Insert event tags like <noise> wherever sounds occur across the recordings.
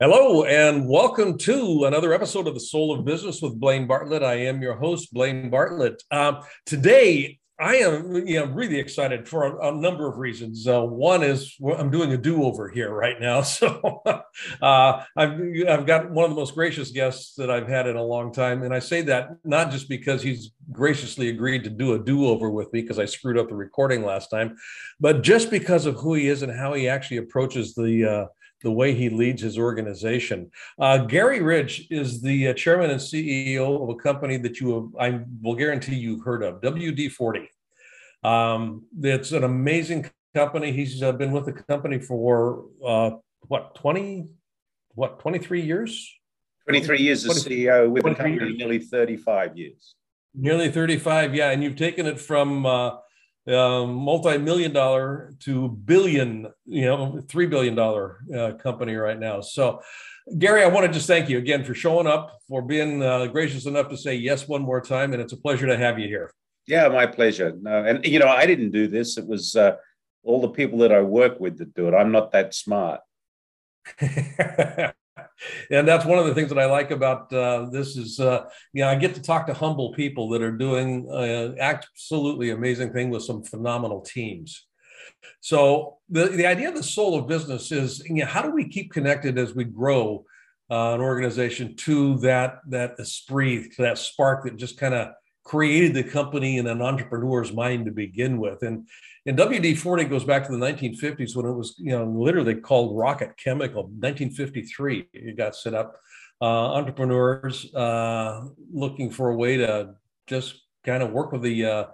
Hello, and welcome to another episode of The Soul of Business with Blaine Bartlett. I am your host, Blaine Bartlett. Um, today, I am you know, really excited for a, a number of reasons. Uh, one is I'm doing a do over here right now. <laughs> So uh, I've, I've got one of the most gracious guests that I've had in a long time. And I say that not just because he's graciously agreed to do a do over with me because I screwed up the recording last time, but just because of who he is and how he actually approaches the uh, the way he leads his organization. Uh, Garry Ridge is the uh, chairman and CEO of a company that you have, I will guarantee you've heard of, WD 40. Um, it's an amazing company. He's uh, been with the company for uh, what, 20, what, 23 years? 23 years as CEO with the company, years. nearly 35 years. Nearly 35, yeah. And you've taken it from uh, um, multi-million dollar to billion, you know, three billion dollar uh, company right now. So, Garry, I want to just thank you again for showing up, for being uh, gracious enough to say yes one more time, and it's a pleasure to have you here. Yeah, my pleasure. No, and you know, I didn't do this; it was uh, all the people that I work with that do it. I'm not that smart. <laughs> and that's one of the things that I like about uh, this is, uh, you know, I get to talk to humble people that are doing uh, absolutely amazing thing with some phenomenal teams. So the, the idea of the soul of business is, you know, how do we keep connected as we grow uh, an organization to that that esprit, to that spark that just kind of created the company in an entrepreneur's mind to begin with. And and WD-40 goes back to the 1950s when it was, you know, literally called Rocket Chemical. 1953, it got set up. Uh, entrepreneurs uh, looking for a way to just kind of work with the uh,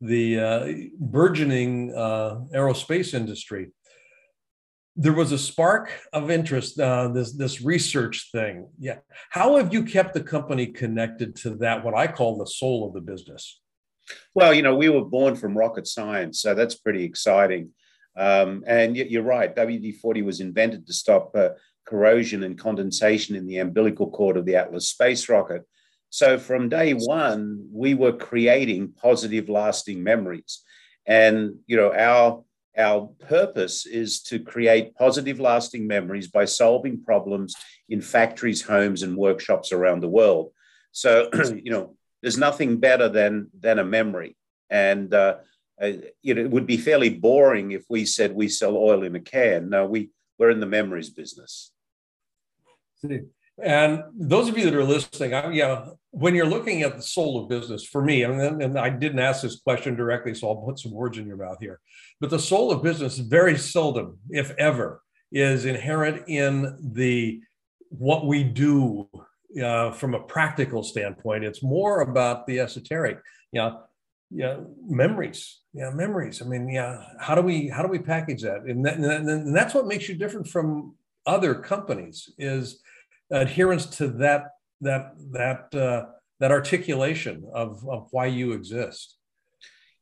the uh, burgeoning uh, aerospace industry there was a spark of interest uh, this this research thing. Yeah. How have you kept the company connected to that what i call the soul of the business? Well you know we were born from rocket science so that's pretty exciting. Um, and you're right wd-40 was invented to stop uh, corrosion and condensation in the umbilical cord of the atlas space rocket. So from day one we were creating positive lasting memories. And you know our our purpose is to create positive, lasting memories by solving problems in factories, homes, and workshops around the world. So, <clears throat> you know, there's nothing better than than a memory, and uh, uh, you know, it would be fairly boring if we said we sell oil in a can. No, we we're in the memories business. See, and those of you that are listening, I, yeah, when you're looking at the soul of business, for me, and, and I didn't ask this question directly, so I'll put some words in your mouth here. But the soul of business very seldom, if ever, is inherent in the what we do uh, from a practical standpoint. It's more about the esoteric. Yeah, yeah, memories. Yeah, memories. I mean, yeah, how do we how do we package that? And, that, and that's what makes you different from other companies is adherence to that that that uh, that articulation of of why you exist.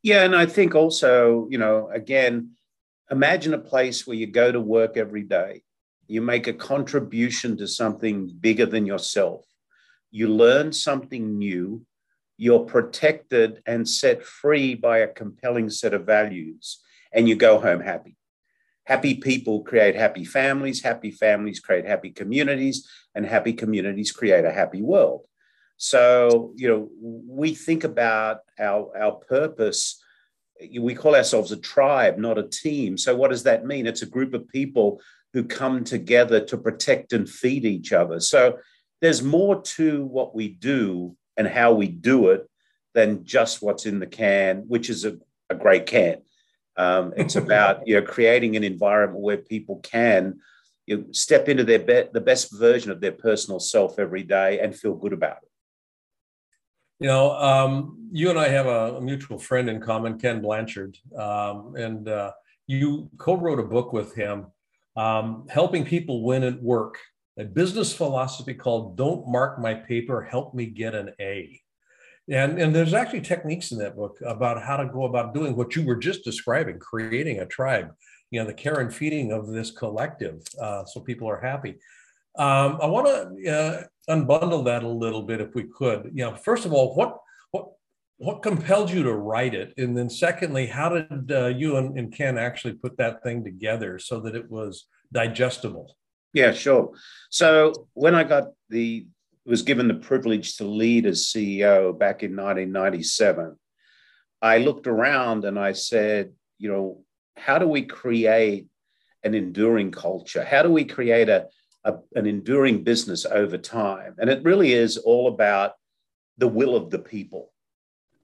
Yeah, and I think also, you know, again, imagine a place where you go to work every day. You make a contribution to something bigger than yourself. You learn something new. You're protected and set free by a compelling set of values, and you go home happy. Happy people create happy families, happy families create happy communities, and happy communities create a happy world. So, you know, we think about our, our purpose. We call ourselves a tribe, not a team. So, what does that mean? It's a group of people who come together to protect and feed each other. So, there's more to what we do and how we do it than just what's in the can, which is a, a great can. Um, it's <laughs> about you know creating an environment where people can you know, step into their be- the best version of their personal self every day and feel good about it. You know, um, you and I have a, a, mutual friend in common, Ken Blanchard, um, and uh, you co-wrote a book with him, um, helping people win at work. A business philosophy called "Don't Mark My Paper, Help Me Get an A." And, and there's actually techniques in that book about how to go about doing what you were just describing, creating a tribe, you know, the care and feeding of this collective uh, so people are happy. Um, I want to uh, unbundle that a little bit if we could. You know, first of all, what what what compelled you to write it, and then secondly, how did uh, you and, and Ken actually put that thing together so that it was digestible? Yeah, sure. So when I got the was given the privilege to lead as CEO back in 1997, I looked around and I said, you know, how do we create an enduring culture? How do we create a, a, an enduring business over time? And it really is all about the will of the people.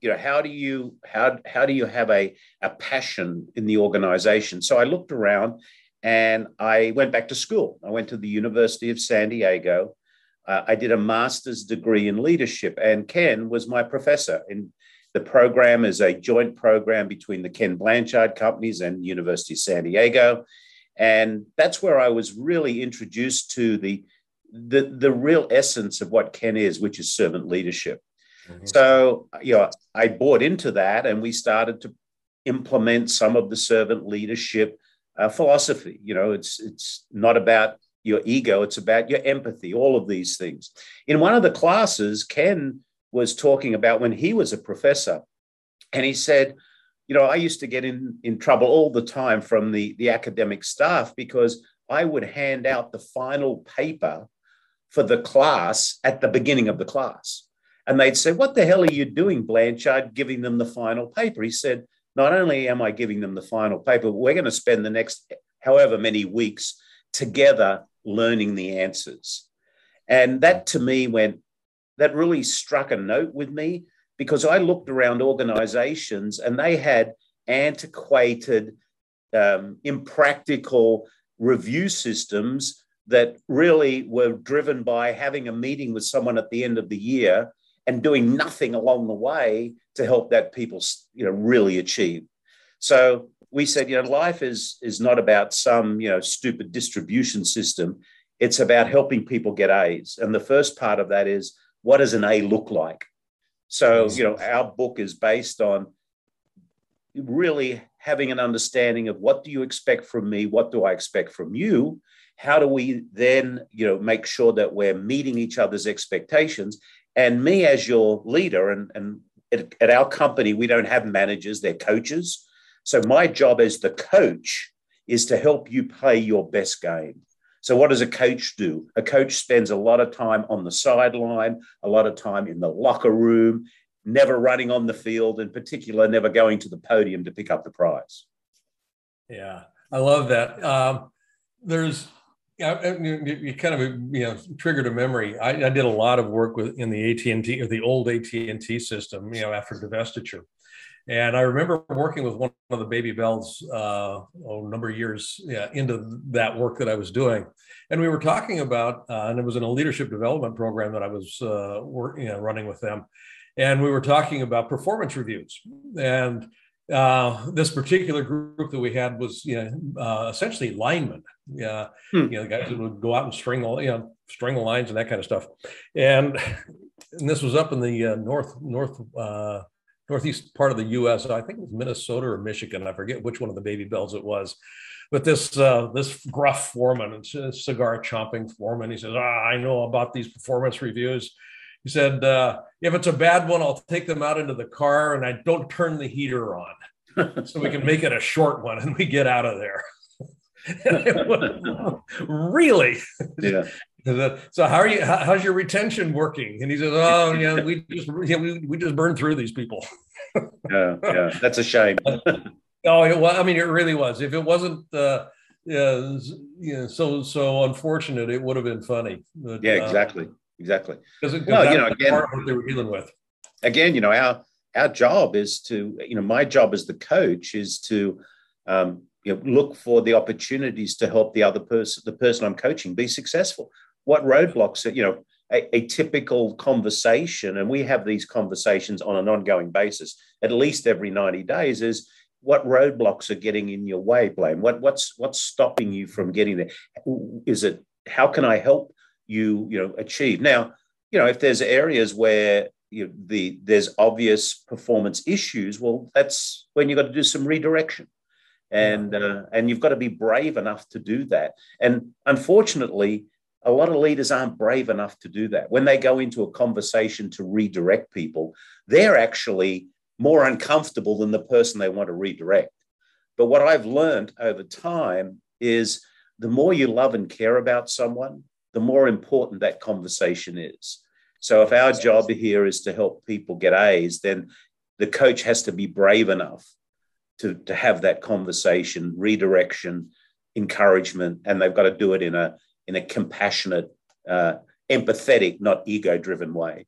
You know, how do you how how do you have a, a passion in the organization? So I looked around and I went back to school. I went to the University of San Diego uh, I did a master's degree in leadership, and Ken was my professor. In the program is a joint program between the Ken Blanchard companies and University of San Diego, and that's where I was really introduced to the the, the real essence of what Ken is, which is servant leadership. Mm-hmm. So, you know, I bought into that, and we started to implement some of the servant leadership uh, philosophy. You know, it's it's not about your ego, it's about your empathy, all of these things. In one of the classes, Ken was talking about when he was a professor, and he said, you know, I used to get in, in trouble all the time from the, the academic staff because I would hand out the final paper for the class at the beginning of the class. And they'd say, What the hell are you doing, Blanchard, giving them the final paper? He said, Not only am I giving them the final paper, we're going to spend the next however many weeks together learning the answers. And that to me went, that really struck a note with me because I looked around organizations and they had antiquated, um, impractical review systems that really were driven by having a meeting with someone at the end of the year and doing nothing along the way to help that people you know really achieve so we said, you know, life is is not about some you know stupid distribution system. It's about helping people get A's, and the first part of that is what does an A look like? So you know, our book is based on really having an understanding of what do you expect from me, what do I expect from you, how do we then you know make sure that we're meeting each other's expectations? And me as your leader and and at, at our company we don't have managers they're coaches so my job as the coach is to help you play your best game. So what does a coach do? A coach spends a lot of time on the sideline, a lot of time in the locker room, never running on the field, in particular, never going to the podium to pick up the prize. Yeah, I love that. Um, there's you, kind of you know triggered a memory. I, I, did a lot of work with in the AT and T or the old AT and T system. You know, after divestiture, and I remember working with one of the baby bells uh, oh, a number of years yeah, into that work that I was doing. And we were talking about, uh, and it was in a leadership development program that I was uh, work, you know, running with them. And we were talking about performance reviews. And uh, this particular group that we had was, you know, uh, essentially linemen. Yeah, hmm. you know, the guys that would go out and string, you know, string the lines and that kind of stuff. And <laughs> and this was up in the uh, north north uh, northeast part of the U.S. I think it was Minnesota or Michigan. I forget which one of the baby bells it was. But this uh, this gruff foreman, cigar chomping foreman, he says, ah, "I know about these performance reviews." He said, uh, "If it's a bad one, I'll take them out into the car and I don't turn the heater on, <laughs> so we can make it a short one and we get out of there." <laughs> <laughs> really? Yeah. So how are you? How, how's your retention working? And he says, "Oh, yeah, <laughs> we just yeah, we, we just burn through these people." yeah, yeah, that's a shame. <laughs> oh, it well, I mean, it really was. If it wasn't, uh, yeah, you know, so so unfortunate, it would have been funny. But, yeah, exactly, uh, exactly. Because well, you know, again, what they were dealing with. Again, you know, our our job is to, you know, my job as the coach is to Um, you know, look for the opportunities to help the other person, the person I'm coaching, be successful. What roadblocks are, you know, a, a, typical conversation, and we have these conversations on an ongoing basis, at least every 90 days, is what roadblocks are getting in your way, Blaine? What, what's what's stopping you from getting there? Is it how can I help you, you know, achieve? Now, you know, if there's areas where you know, the there's obvious performance issues, well, that's when you've got to do some redirection and uh, and you've got to be brave enough to do that. And unfortunately, a lot of leaders aren't brave enough to do that. When they go into a conversation to redirect people, they're actually more uncomfortable than the person they want to redirect. But what I've learned over time is the more you love and care about someone, the more important that conversation is. So if our job here is to help people get A's, then the coach has to be brave enough to, to have that conversation, redirection, encouragement, and they've got to do it in a in a compassionate, uh, empathetic, not ego-driven way.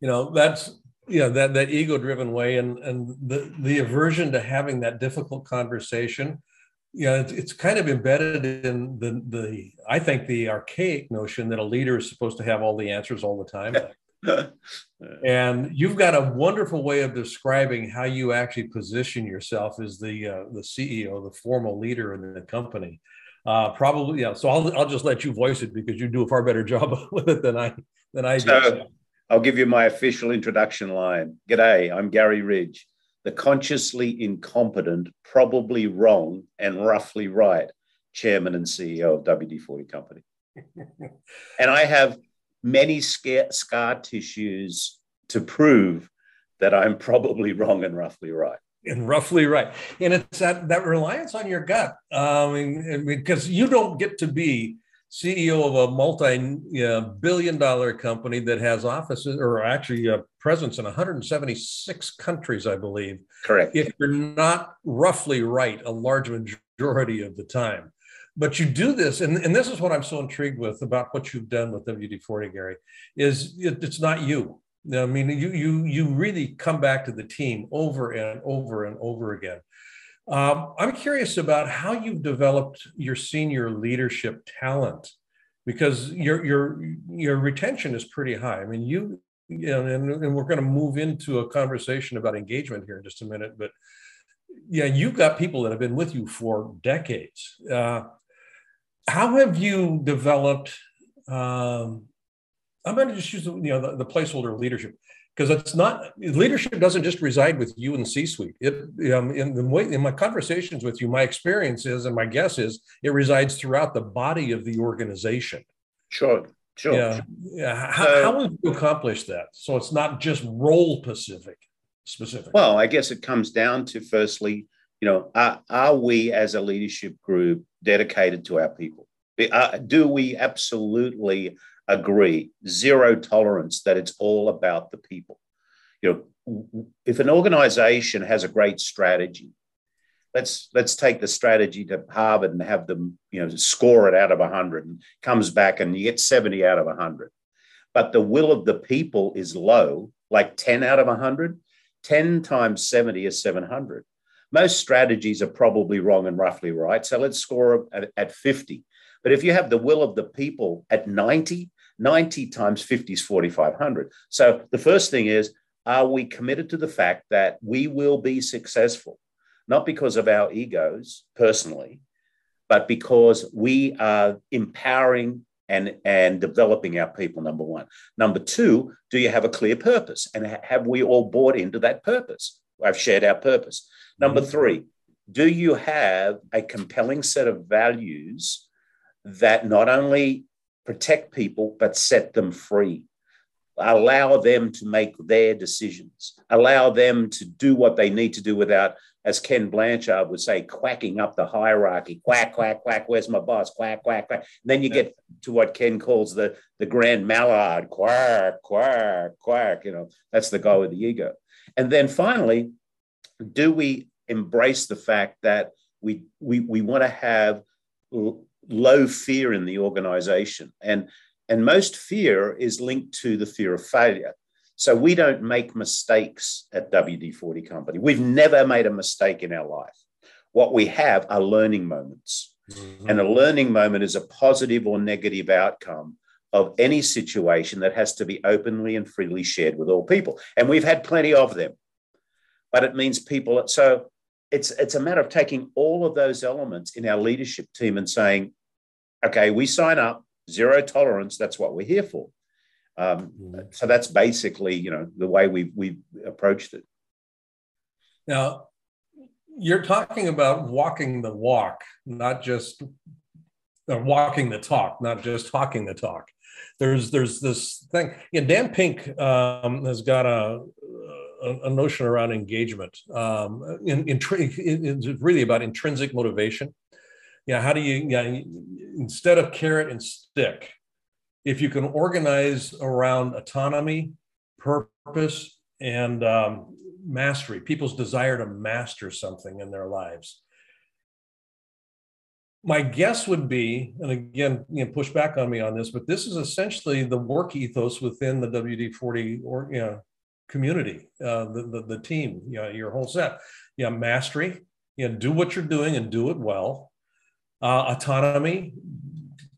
You know, that's yeah, that that ego-driven way, and and the the aversion to having that difficult conversation. Yeah, it's, it's kind of embedded in the the I think the archaic notion that a leader is supposed to have all the answers all the time. <laughs> <laughs> and you've got a wonderful way of describing how you actually position yourself as the uh, the CEO, the formal leader in the company. Uh, probably, yeah. So I'll I'll just let you voice it because you do a far better job <laughs> with it than I than I do. So I'll give you my official introduction line. G'day, I'm Garry Ridge, the consciously incompetent, probably wrong, and roughly right chairman and CEO of WD 40 Company. <laughs> and I have many scar, scar tissues to prove that I'm probably wrong and roughly right. And roughly right. And it's that, that reliance on your gut. Um, because you don't get to be CEO of a multi billion dollar company that has offices or actually a presence in 176 countries, I believe. Correct. If you're not roughly right a large majority of the time but you do this and, and this is what i'm so intrigued with about what you've done with wd-40 garry is it, it's not you i mean you you you really come back to the team over and over and over again um, i'm curious about how you've developed your senior leadership talent because your your your retention is pretty high i mean you you know and, and we're going to move into a conversation about engagement here in just a minute but yeah you've got people that have been with you for decades uh, how have you developed? Um, I'm going to just use you know the, the placeholder leadership because it's not leadership doesn't just reside with you and C-suite. It um, in the way in my conversations with you, my experience is, and my guess is, it resides throughout the body of the organization. Sure, sure. Yeah, yeah. How, so, how have you accomplish that? So it's not just role specific. Specific. Well, I guess it comes down to firstly, you know, are, are we as a leadership group dedicated to our people? Uh, do we absolutely agree, zero tolerance, that it's all about the people? You know, if an organization has a great strategy, let's let's take the strategy to Harvard and have them, you know, score it out of 100 and comes back and you get 70 out of 100. But the will of the people is low, like 10 out of 100. 10 times 70 is 700 most strategies are probably wrong and roughly right. So let's score at, at 50. But if you have the will of the people at 90, 90 times 50 is 4,500. So the first thing is, are we committed to the fact that we will be successful? Not because of our egos personally, but because we are empowering and, and developing our people, number one. Number two, do you have a clear purpose? And have we all bought into that purpose? I've shared our purpose. Number mm-hmm. three, do you have a compelling set of values that not only protect people, but set them free? Allow them to make their decisions, allow them to do what they need to do without, as Ken Blanchard would say, quacking up the hierarchy. Quack, quack, quack, where's my boss? Quack, quack, quack. And then you get to what Ken calls the, the grand mallard, quack, quack, quack. You know, that's the guy with the ego. And then finally, do we embrace the fact that we we, we want to have low fear in the organization and and most fear is linked to the fear of failure so we don't make mistakes at wd-40 company we've never made a mistake in our life What we have are learning moments. Mm-hmm. And a learning moment is a positive or negative outcome of any situation that has to be openly and freely shared with all people. And we've had plenty of them. But it means people, so it's it's a matter of taking all of those elements in our leadership team and saying, okay, we sign up, zero tolerance, that's what we're here for. Um, mm-hmm. so that's basically, you know, the way we've we've approached it. Now, you're talking about walking the walk, not just walking the talk, not just talking the talk. There's there's this thing. Yeah, Dan Pink um, has got a, a, a notion around engagement. Um, in, in, it's really about intrinsic motivation. Yeah, how do you yeah, instead of carrot and stick, if you can organize around autonomy, purpose, and um, mastery, people's desire to master something in their lives. My guess would be, and again, you know, push back on me on this, but this is essentially the work ethos within the WD-40 or you know, community, uh, the, the, the team, you know, your whole set. Yeah, mastery, you know, do what you're doing and do it well. Uh, autonomy,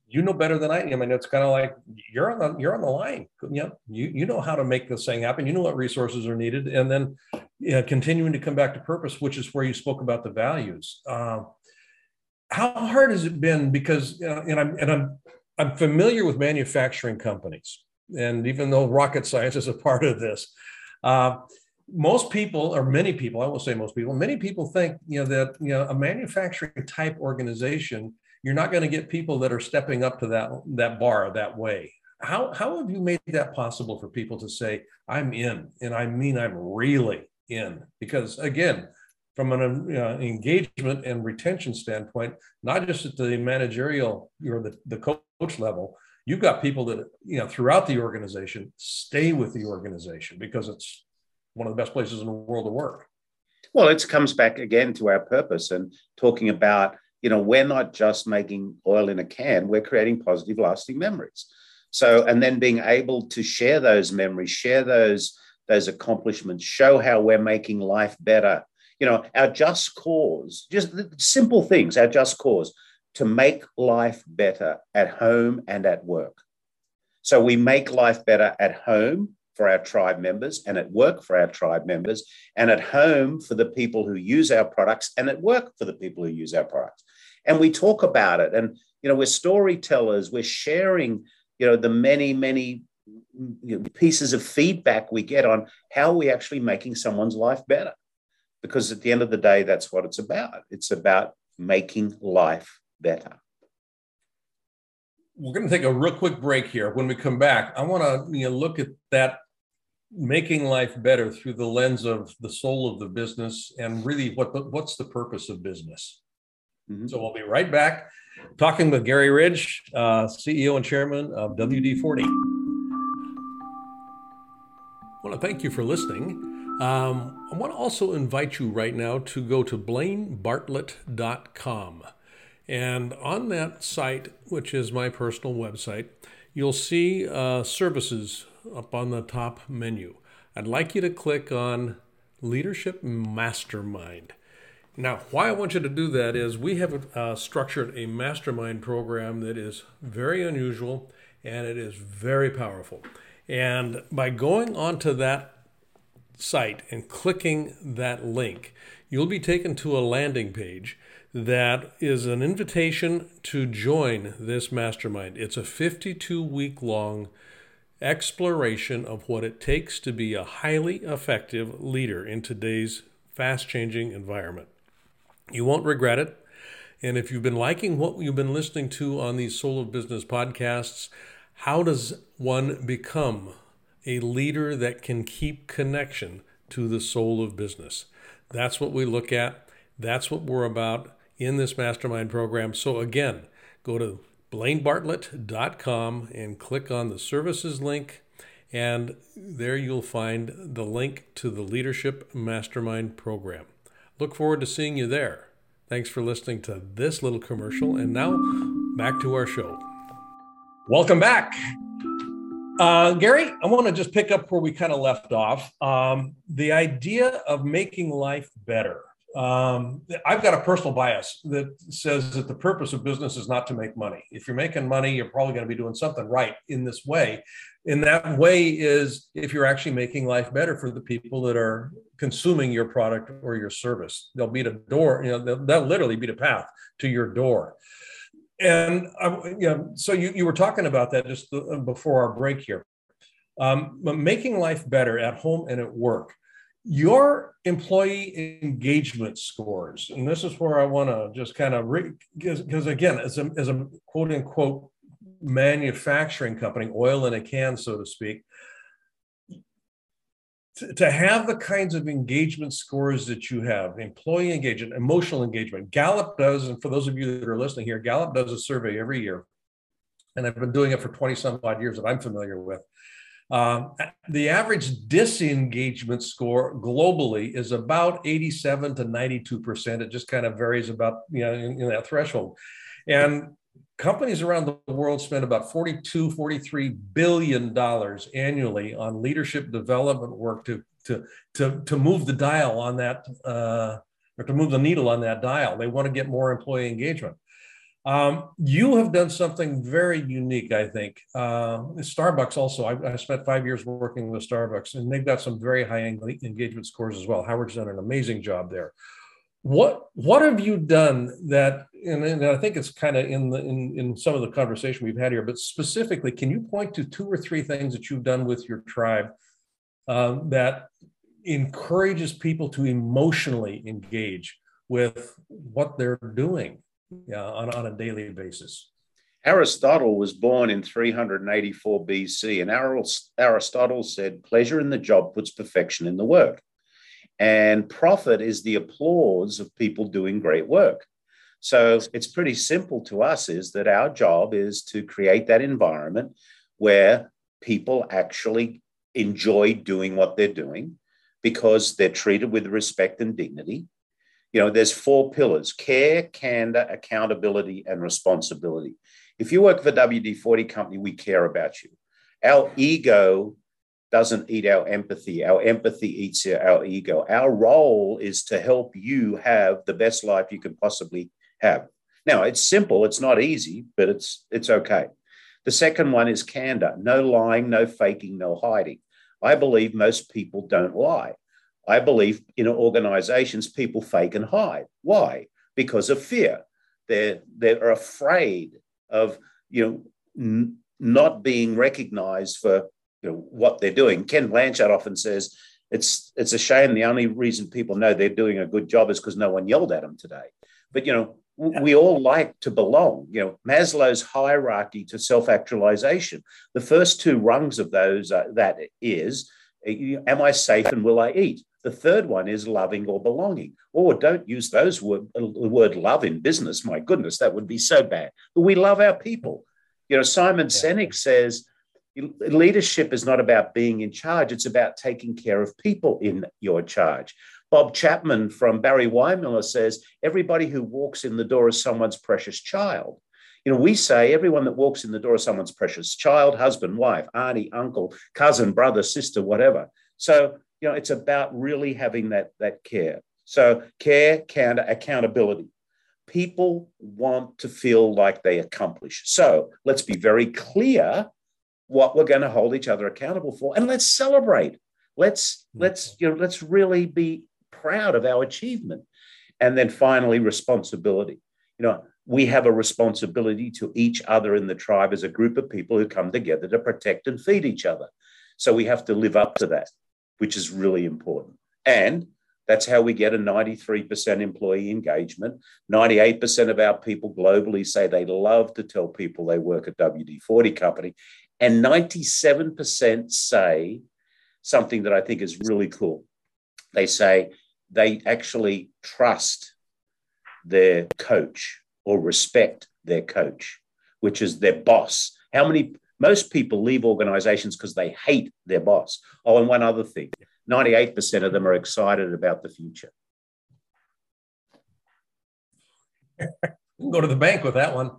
you know better than I. I mean, it's kind of like you're on the you're on the line. You know, you you know how to make this thing happen. You know what resources are needed, and then you know, continuing to come back to purpose, which is where you spoke about the values. Uh, how hard has it been? Because you know, and I'm and I'm I'm familiar with manufacturing companies, and even though rocket science is a part of this. Uh, most people or many people i will say most people many people think you know that you know a manufacturing type organization you're not going to get people that are stepping up to that that bar that way. How how have you made that possible for people to say i'm in and i mean i'm really in? Because again from an uh, engagement and retention standpoint not just at the managerial or the, the coach level you've got people that you know throughout the organization stay with the organization because it's one of the best places in the world to work well it comes back again to our purpose and talking about you know, we're not just making oil in a can, we're creating positive, lasting memories. So, and then being able to share those memories, share those, those accomplishments, show how we're making life better. You know, our just cause, just simple things, our just cause to make life better at home and at work. So we make life better at home for our tribe members and at work for our tribe members and at home for the people who use our products and at work for the people who use our products. And we talk about it. And you know we're storytellers. We're sharing you know the many many pieces of feedback we get on how we actually making someone's life better. Because at the end of the day that's what it's about. It's about making life better we're going to take a real quick break here when we come back i want to you know, look at that making life better through the lens of the soul of the business and really what the, what's the purpose of business Mm-hmm. So we'll be right back talking with Garry Ridge, uh, CEO and chairman of WD 40. I want to thank you for listening. Um, I want to also invite you right now to go to blainebartlett.com. And on that site, which is my personal website, you'll see uh, services up on the top menu. I'd like you to click on Leadership Mastermind. Now, why I want you to do that is we have uh, structured a mastermind program that is very unusual and it is very powerful. And by going onto that site and clicking that link, you'll be taken to a landing page that is an invitation to join this mastermind. It's a 52 week long exploration of what it takes to be a highly effective leader in today's fast changing environment. You won't regret it. And if you've been liking what you've been listening to on these Soul of Business podcasts, how does one become a leader that can keep connection to the soul of business? That's what we look at. That's what we're about in this mastermind program. So, again, go to blainebartlett.com and click on the services link, and there you'll find the link to the Leadership Mastermind program. Look forward to seeing you there. Thanks for listening to this little commercial. And now back to our show. Welcome back. Uh, Garry, I want to just pick up where we kind of left off. Um, the idea of making life better. Um, I've got a personal bias that says that the purpose of business is not to make money. If you're making money, you're probably going to be doing something right in this way. And that way is if you're actually making life better for the people that are consuming your product or your service. They'll beat a door, you know, they'll, they'll literally beat a path to your door. And I, you know, so you, you were talking about that just before our break here. Um, making life better at home and at work your employee engagement scores, and this is where I want to just kind of because again, as a, as a quote unquote manufacturing company, oil in a can, so to speak, to, to have the kinds of engagement scores that you have, employee engagement, emotional engagement. Gallup does, and for those of you that are listening here, Gallup does a survey every year, and I've been doing it for 20 some odd years that I'm familiar with. Um, the average disengagement score globally is about 87 to 92 percent. It just kind of varies about you know in, in, that threshold. And companies around the world spend about 42, 43 billion dollars annually on leadership development work to to to to move the dial on that uh, or to move the needle on that dial. They want to get more employee engagement. Um, you have done something very unique, I think. Uh, Starbucks also, I, I, spent five years working with Starbucks, and they've got some very high engagement scores as well. Howard's done an amazing job there. What what have you done that, and, and I think it's kind of in the in, in some of the conversation we've had here, but specifically, can you point to two or three things that you've done with your tribe um, that encourages people to emotionally engage with what they're doing? Yeah, on, on a daily basis. Aristotle was born in 384 BC, and Aristotle said, Pleasure in the job puts perfection in the work. And profit is the applause of people doing great work. So it's pretty simple to us is that our job is to create that environment where people actually enjoy doing what they're doing because they're treated with respect and dignity you know, there's four pillars care, candor, accountability, and responsibility. If you work for WD 40 company, we care about you. Our ego doesn't eat our empathy. Our empathy eats our ego. Our role is to help you have the best life you can possibly have. Now, it's simple, it's not easy, but it's it's okay. The second one is candor. No lying, no faking, no hiding. I believe most people don't lie. I believe in organizations, people fake and hide. Why? Because of fear. They're, they're afraid of, you know, n- not being recognized for you know, what they're doing. Ken Blanchard often says, it's, it's a shame the only reason people know they're doing a good job is because no one yelled at them today. But, you know, we all like to belong. You know, Maslow's hierarchy to self-actualization. The first two rungs of those uh, that is, am I safe and will I eat? The third one is loving or belonging. Or don't use those word, the word love in business. My goodness, that would be so bad. But we love our people. You know, Simon yeah. Sinek says leadership is not about being in charge, it's about taking care of people in your charge. Bob Chapman from Barry Wehmiller says everybody who walks in the door is someone's precious child. You know, we say everyone that walks in the door is someone's precious child, husband, wife, auntie, uncle, cousin, brother, sister, whatever. So you know, it's about really having that, that care. So care, candor, accountability. People want to feel like they accomplish. So let's be very clear what we're going to hold each other accountable for, and let's celebrate. Let's mm-hmm. let's you know let's really be proud of our achievement. And then finally, responsibility. You know, we have a responsibility to each other in the tribe as a group of people who come together to protect and feed each other. So we have to live up to that which is really important. And that's how we get a 93% employee engagement. 98% of our people globally say they love to tell people they work at WD 40 Company. And 97% say something that I think is really cool. They say they actually trust their coach or respect their coach, which is their boss. How many most people leave organizations because they hate their boss. Oh, and one other thing 98% of them are excited about the future. <laughs> Go to the bank with that one.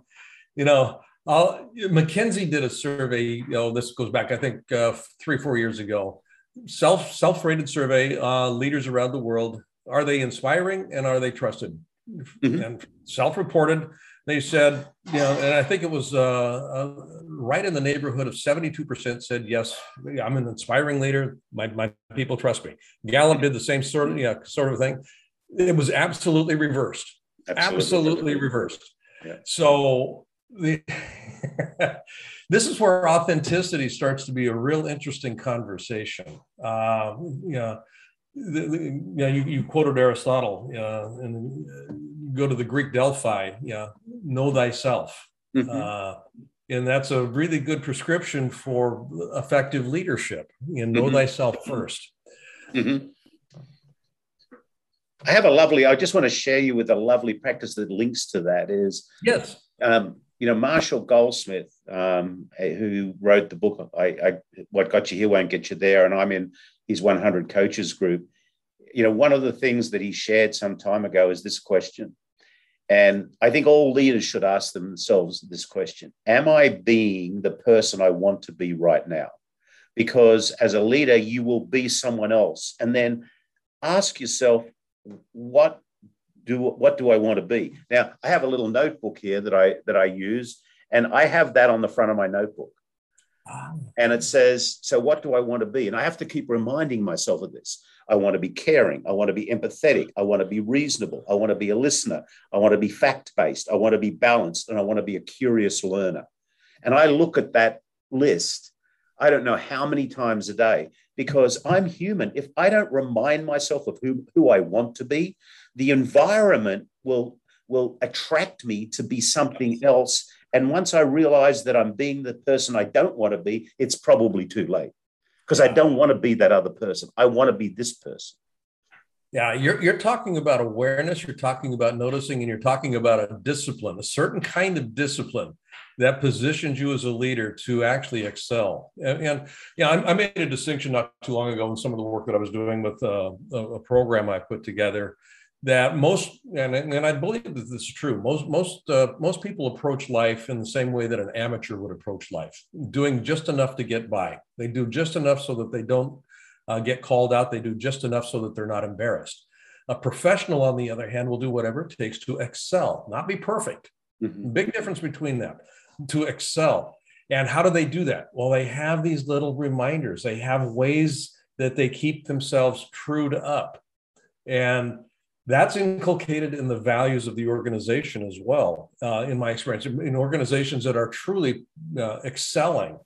You know, I'll, McKinsey did a survey. You know, this goes back, I think, uh, three, four years ago. Self self rated survey, uh, leaders around the world, are they inspiring and are they trusted? Mm-hmm. And self reported, they said, you know, and I think it was uh, uh, right in the neighborhood of 72% said, yes, I'm an inspiring leader. My, my people trust me. Gallup did the same sort of, yeah, sort of thing. It was absolutely reversed. Absolutely, absolutely reversed. Yeah. So the, <laughs> this is where authenticity starts to be a real interesting conversation. Uh, you know, the, the, you, know you, you quoted Aristotle, uh, and go to the Greek Delphi, yeah, know thyself. Mm-hmm. Uh, and that's a really good prescription for effective leadership. You know, know mm-hmm. thyself 1st mm-hmm. I have a lovely. I just want to share you with a lovely practice that links to that. Is yes, um, you know Marshall Goldsmith, um, who wrote the book. I, I, what got you here won't get you there, and I'm in his 100 coaches group. You know, one of the things that he shared some time ago is this question, and I think all leaders should ask themselves this question Am I being the person I want to be right now? Because as a leader, you will be someone else. And then ask yourself, what do what do I want to be? Now, I have a little notebook here that I that I use, and I have that on the front of my notebook. And it says, So, what do I want to be? And I have to keep reminding myself of this. I want to be caring. I want to be empathetic. I want to be reasonable. I want to be a listener. I want to be fact based. I want to be balanced. And I want to be a curious learner. And I look at that list, I don't know how many times a day, because I'm human. If I don't remind myself of who, who I want to be, the environment will, will attract me to be something else. And once I realize that I'm being the person I don't want to be, it's probably too late because I don't want to be that other person. I want to be this person. Yeah, you're, you're talking about awareness, you're talking about noticing, and you're talking about a discipline, a certain kind of discipline that positions you as a leader to actually excel. And, and yeah, I, I, made a distinction not too long ago in some of the work that I was doing with uh, a, a program I put together that most and, and I believe that this is true. Most most uh, most people approach life in the same way that an amateur would approach life, doing just enough to get by. They do just enough so that they don't uh, get called out. They do just enough so that they're not embarrassed. A professional, on the other hand, will do whatever it takes to excel, not be perfect. Mm-hmm. Big difference between them. To excel. And how do they do that? Well, they have these little reminders. They have ways that they keep themselves trued up. And that's inculcated in the values of the organization as well uh, in my experience in organizations that are truly uh, excelling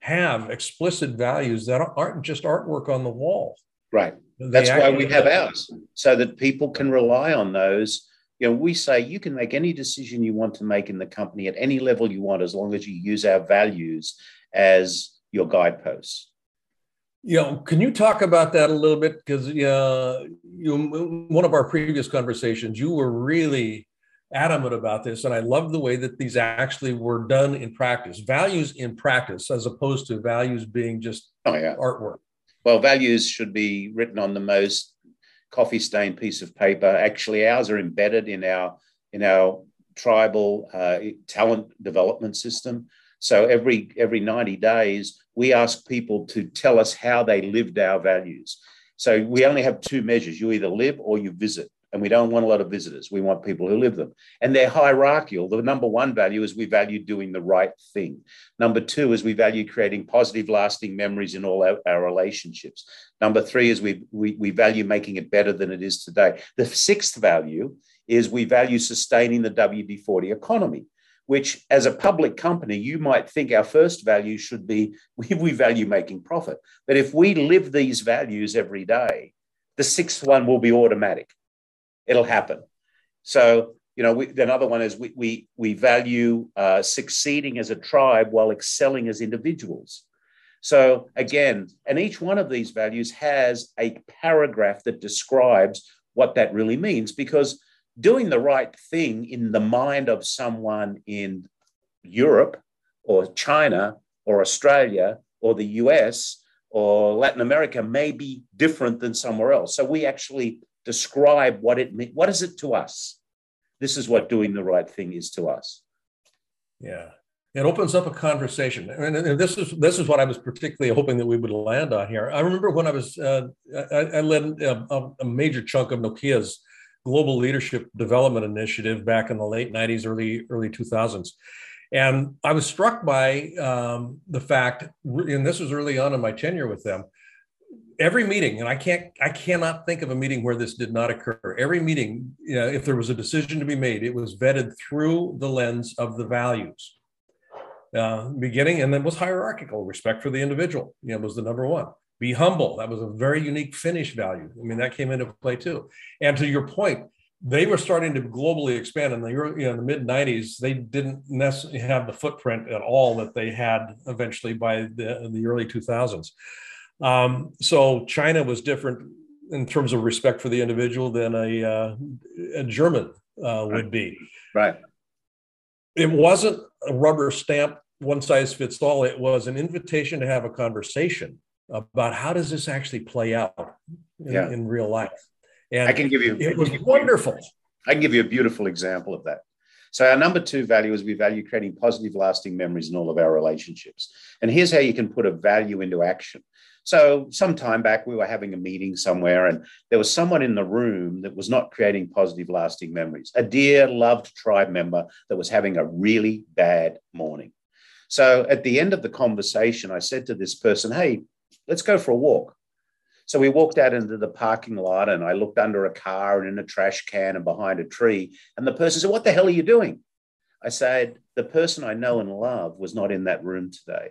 have explicit values that aren't just artwork on the wall. Right. That's why we have ours so that people can rely on those. You know we say you can make any decision you want to make in the company at any level you want as long as you use our values as your guideposts you know, can you talk about that a little bit? Because uh, you, one of our previous conversations, you were really adamant about this, and I love the way that these actually were done in practice. Values in practice, as opposed to values being just oh, yeah. artwork. Well, values should be written on the most coffee stained piece of paper. Actually, ours are embedded in our in our tribal uh, talent development system. So every every 90 days, we ask people to tell us how they lived our values. So we only have two measures: you either live or you visit. And we don't want a lot of visitors. We want people who live them. And they're hierarchical. The number one value is we value doing the right thing. Number two is we value creating positive, lasting memories in all our, our relationships. Number three is we, we, we value making it better than it is today. The sixth value is we value sustaining the WD 40 economy which as a public company, you might think our first value should be <laughs> we, value making profit. But if we live these values every day, the sixth one will be automatic. It'll happen. So, you know, we, another one is we, we, we value uh, succeeding as a tribe while excelling as individuals. So, again, and each one of these values has a paragraph that describes what that really means because doing the right thing in the mind of someone in Europe or China or Australia or the US or Latin America may be different than somewhere else. So we actually describe what it means. What is it to us? This is what doing the right thing is to us. Yeah. it opens up a conversation and, this is this is what i was particularly hoping that we would land on here i remember when i was uh, I, I, led a, a, major chunk of nokia's global leadership development initiative back in the late 90s early early 2000s and i was struck by um, the fact and this was early on in my tenure with them every meeting and i can't i cannot think of a meeting where this did not occur every meeting you know, if there was a decision to be made it was vetted through the lens of the values uh, beginning, and then was hierarchical. Respect for the individual, you know, was the number one. Be humble. That was a very unique Finnish value. I mean, that came into play too. And to your point, they were starting to globally expand in the you know, in the mid 90s. They didn't necessarily have the footprint at all that they had eventually by the, the early 2000s. Um, so China was different in terms of respect for the individual than a, uh, a German uh, would be. Right. It wasn't a rubber stamp one size fits all. It was an invitation to have a conversation about how does this actually play out in, yeah. in real life. And I can give you. It was wonderful. I can give you a beautiful example of that. So our number two value is we value creating positive, lasting memories in all of our relationships. And here's how you can put a value into action. So some time back, we were having a meeting somewhere, and there was someone in the room that was not creating positive, lasting memories. A dear, loved tribe member that was having a really bad morning. So at the end of the conversation, I said to this person, Hey, let's go for a walk. So we walked out into the parking lot and I looked under a car and in a trash can and behind a tree. And the person said, What the hell are you doing? I said, The person I know and love was not in that room today.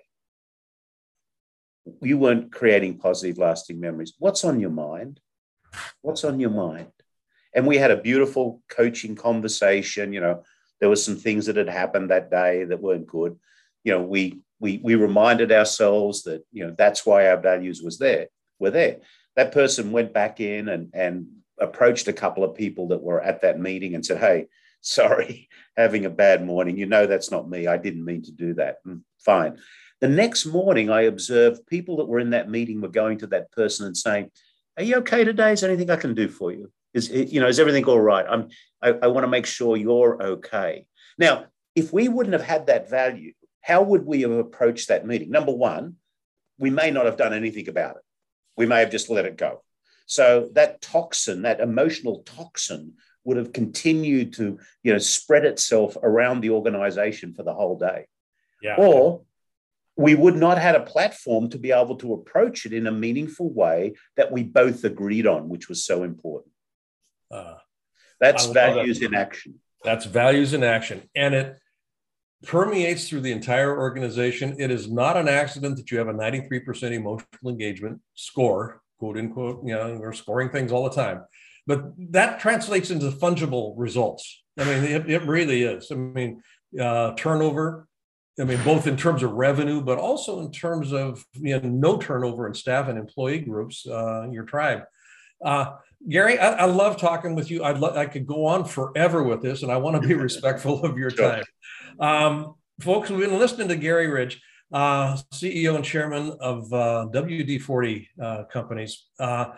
You weren't creating positive, lasting memories. What's on your mind? What's on your mind? And we had a beautiful coaching conversation. You know, there were some things that had happened that day that weren't good you know, we we we reminded ourselves that you know that's why our values was there were there. That person went back in and and approached a couple of people that were at that meeting and said, "Hey, sorry, <laughs> having a bad morning. You know that's not me. I didn't mean to do that." Mm, fine. The next morning, I observed people that were in that meeting were going to that person and saying, "Are you okay today? Is there anything I can do for you? Is you know is everything all right? I'm I, I want to make sure you're okay." Now, if we wouldn't have had that value, how would we have approached that meeting? Number one, we may not have done anything about it. We may have just let it go. So that toxin, that emotional toxin, would have continued to, you know, spread itself around the organization for the whole day. Yeah. Or we would not have had a platform to be able to approach it in a meaningful way that we both agreed on, which was so important. Uh, That's values that. in action. That's values in action. And it permeates through the entire organization. It is not an accident that you have a 93% emotional engagement score, quote unquote, you know, we're scoring things all the time. But that translates into fungible results. I mean, it, it really is. I mean, uh, turnover, I mean, both in terms of revenue, but also in terms of you know, no turnover in staff and employee groups, uh, your tribe. Uh, Garry, I, I, love talking with you. I'd lo- I could go on forever with this, and I want to be <laughs> respectful of your time. Um, folks, we've been listening to Garry Ridge, uh, CEO and chairman of uh, WD 40 uh, companies. Uh,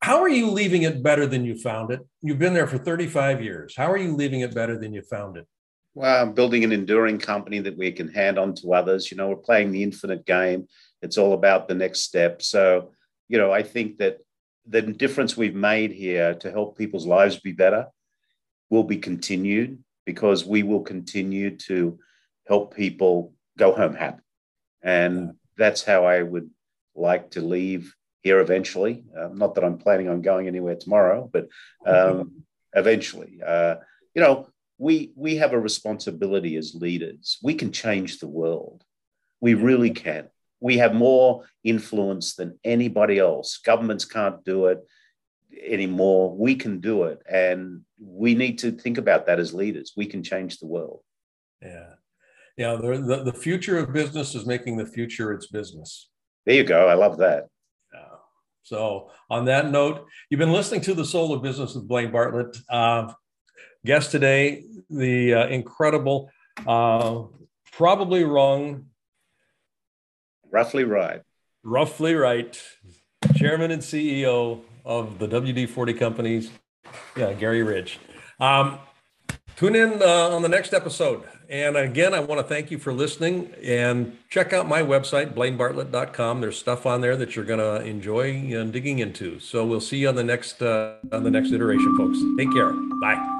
how are you leaving it better than you found it? You've been there for 35 years. How are you leaving it better than you found it? Well, I'm building an enduring company that we can hand on to others. You know, we're playing the infinite game. It's all about the next step. So, you know, I think that the difference we've made here to help people's lives be better will be continued because we will continue to help people go home happy. And that's how I would like to leave here eventually. Uh, not that I'm planning on going anywhere tomorrow, but um, <laughs> eventually. Uh, you know, we we have a responsibility as leaders. We can change the world. We really can. We have more influence than anybody else. Governments can't do it anymore. We can do it. And we need to think about that as leaders. We can change the world. Yeah. Yeah. The, the, future of business is making the future its business. There you go. I love that. Yeah. So, on that note, you've been listening to The Soul of Business with Blaine Bartlett. Uh, guest today, the uh, incredible, uh, probably wrong. Roughly right. Roughly right. Chairman and CEO of the WD 40 companies, yeah, Garry Ridge. Um, Tune in uh, on the next episode. And again, I want to thank you for listening and check out my website, blainebartlett.com. There's stuff on there that you're going to enjoy digging into. So we'll see you on the next uh, on the next iteration, folks. Take care. Bye.